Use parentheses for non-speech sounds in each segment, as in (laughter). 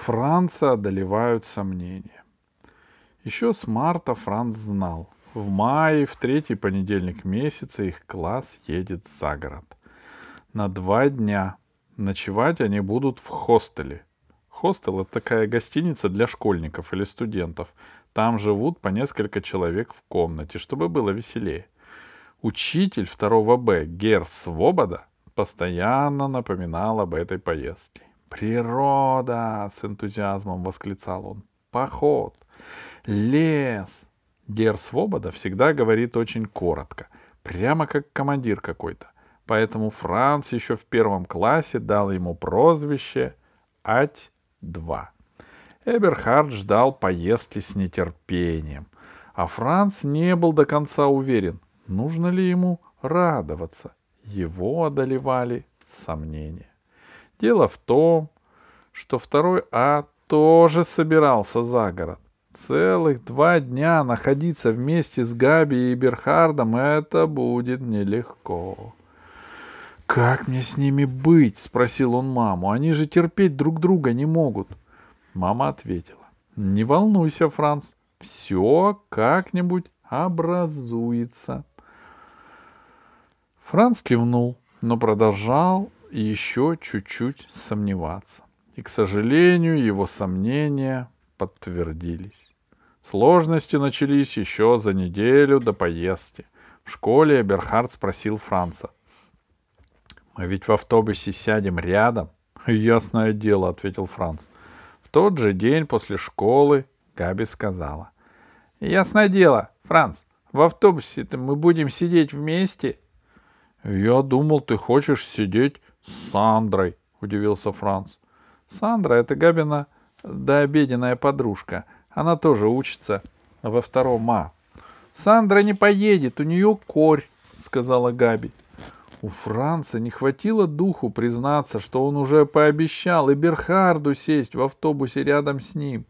Франца одолевают сомнения. Еще с марта Франц знал. В мае, в третий понедельник месяца, их класс едет за город. На два дня. Ночевать они будут в хостеле. Хостел — это такая гостиница для школьников или студентов. Там живут по несколько человек в комнате, чтобы было веселее. Учитель второго Б, Гер Свобода, постоянно напоминал об этой поездке. «Природа!» — с энтузиазмом восклицал он. «Поход! Лес!» Гер Свобода всегда говорит очень коротко, прямо как командир какой-то. Поэтому Франц еще в первом классе дал ему прозвище Ать-2. Эберхард ждал поездки с нетерпением, а Франц не был до конца уверен, нужно ли ему радоваться. Его одолевали сомнения. Дело в том, что второй А тоже собирался за город. Целых два дня находиться вместе с Габи и Берхардом — это будет нелегко. «Как мне с ними быть?» — спросил он маму. «Они же терпеть друг друга не могут». Мама ответила. «Не волнуйся, Франц, все как-нибудь образуется». Франц кивнул, но продолжал еще чуть-чуть сомневаться. И, к сожалению, его сомнения подтвердились. Сложности начались еще за неделю до поездки. В школе Эберхард спросил Франца. «Мы ведь в автобусе сядем рядом?» (laughs) «Ясное дело», — ответил Франц. В тот же день после школы Габи сказала. «Ясное дело, Франц, в автобусе-то мы будем сидеть вместе». «Я думал, ты хочешь сидеть с Сандрой», — удивился Франц. «Сандра — это Габина дообеденная подружка. Она тоже учится во втором А». «Сандра не поедет, у нее корь», — сказала Габи. У Франца не хватило духу признаться, что он уже пообещал и Берхарду сесть в автобусе рядом с ним.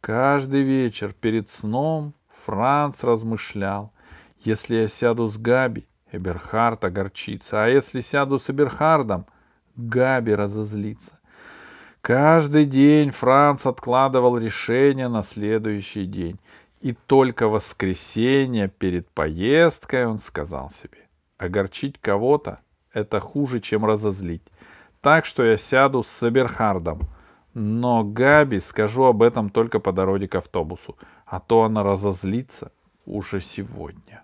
Каждый вечер перед сном Франц размышлял, если я сяду с Габи, Эберхард огорчится, а если сяду с Эберхардом, Габи разозлится. Каждый день Франц откладывал решение на следующий день. И только в воскресенье перед поездкой он сказал себе, огорчить кого-то — это хуже, чем разозлить. Так что я сяду с Эберхардом. Но Габи скажу об этом только по дороге к автобусу, а то она разозлится уже сегодня.